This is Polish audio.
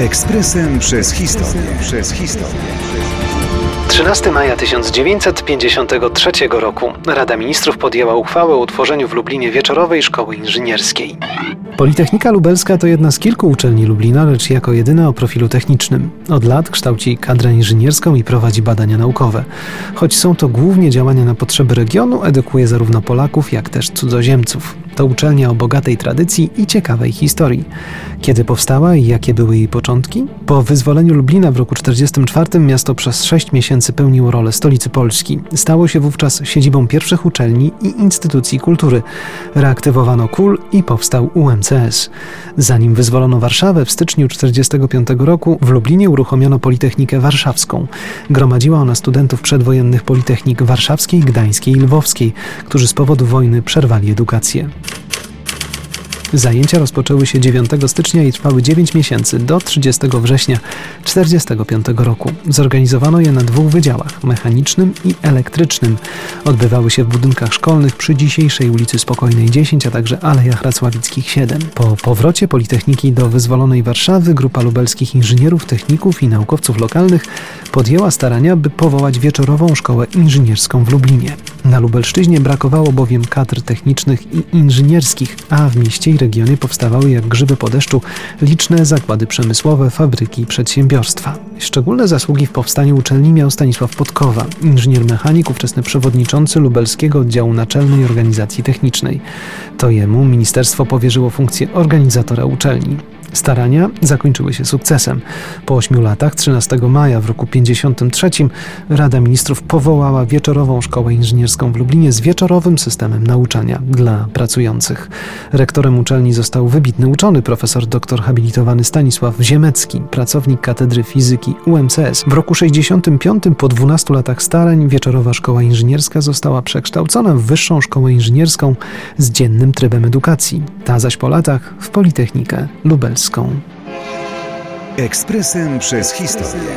Ekspresem przez historię. Przez historię. 13 maja 1953 roku Rada Ministrów podjęła uchwałę o utworzeniu w Lublinie wieczorowej szkoły inżynierskiej. Politechnika Lubelska to jedna z kilku uczelni Lublina, lecz jako jedyna o profilu technicznym. Od lat kształci kadrę inżynierską i prowadzi badania naukowe. Choć są to głównie działania na potrzeby regionu, edukuje zarówno Polaków, jak też cudzoziemców. To uczelnia o bogatej tradycji i ciekawej historii. Kiedy powstała i jakie były jej początki? Po wyzwoleniu Lublina w roku 1944 miasto przez sześć miesięcy pełniło rolę stolicy Polski. Stało się wówczas siedzibą pierwszych uczelni i instytucji kultury. Reaktywowano KUL i powstał UMCS. Zanim wyzwolono Warszawę w styczniu 1945 roku, w Lublinie uruchomiono Politechnikę Warszawską. Gromadziła ona studentów przedwojennych Politechnik Warszawskiej, Gdańskiej i Lwowskiej, którzy z powodu wojny przerwali edukację. Zajęcia rozpoczęły się 9 stycznia i trwały 9 miesięcy do 30 września 1945 roku. Zorganizowano je na dwóch wydziałach mechanicznym i elektrycznym. Odbywały się w budynkach szkolnych przy dzisiejszej ulicy Spokojnej 10, a także Alejach Racławickich 7. Po powrocie Politechniki do wyzwolonej Warszawy grupa lubelskich inżynierów, techników i naukowców lokalnych podjęła starania, by powołać wieczorową szkołę inżynierską w Lublinie. Na Lubelszczyźnie brakowało bowiem kadr technicznych i inżynierskich, a w mieście i regionie powstawały jak grzyby po deszczu liczne zakłady przemysłowe, fabryki i przedsiębiorstwa. Szczególne zasługi w powstaniu uczelni miał Stanisław Podkowa, inżynier mechanik, ówczesny przewodniczący lubelskiego oddziału naczelnej organizacji technicznej. To jemu ministerstwo powierzyło funkcję organizatora uczelni. Starania zakończyły się sukcesem. Po ośmiu latach, 13 maja w roku 53, Rada Ministrów powołała wieczorową szkołę inżynierską w Lublinie z wieczorowym systemem nauczania dla pracujących. Rektorem uczelni został wybitny uczony, profesor doktor habilitowany Stanisław Ziemecki, pracownik Katedry Fizyki UMCS. W roku 65, po 12 latach starań, wieczorowa szkoła inżynierska została przekształcona w wyższą szkołę inżynierską z dziennym trybem edukacji. Ta zaś po latach w Politechnikę Lubelską. Ekspresem przez historię.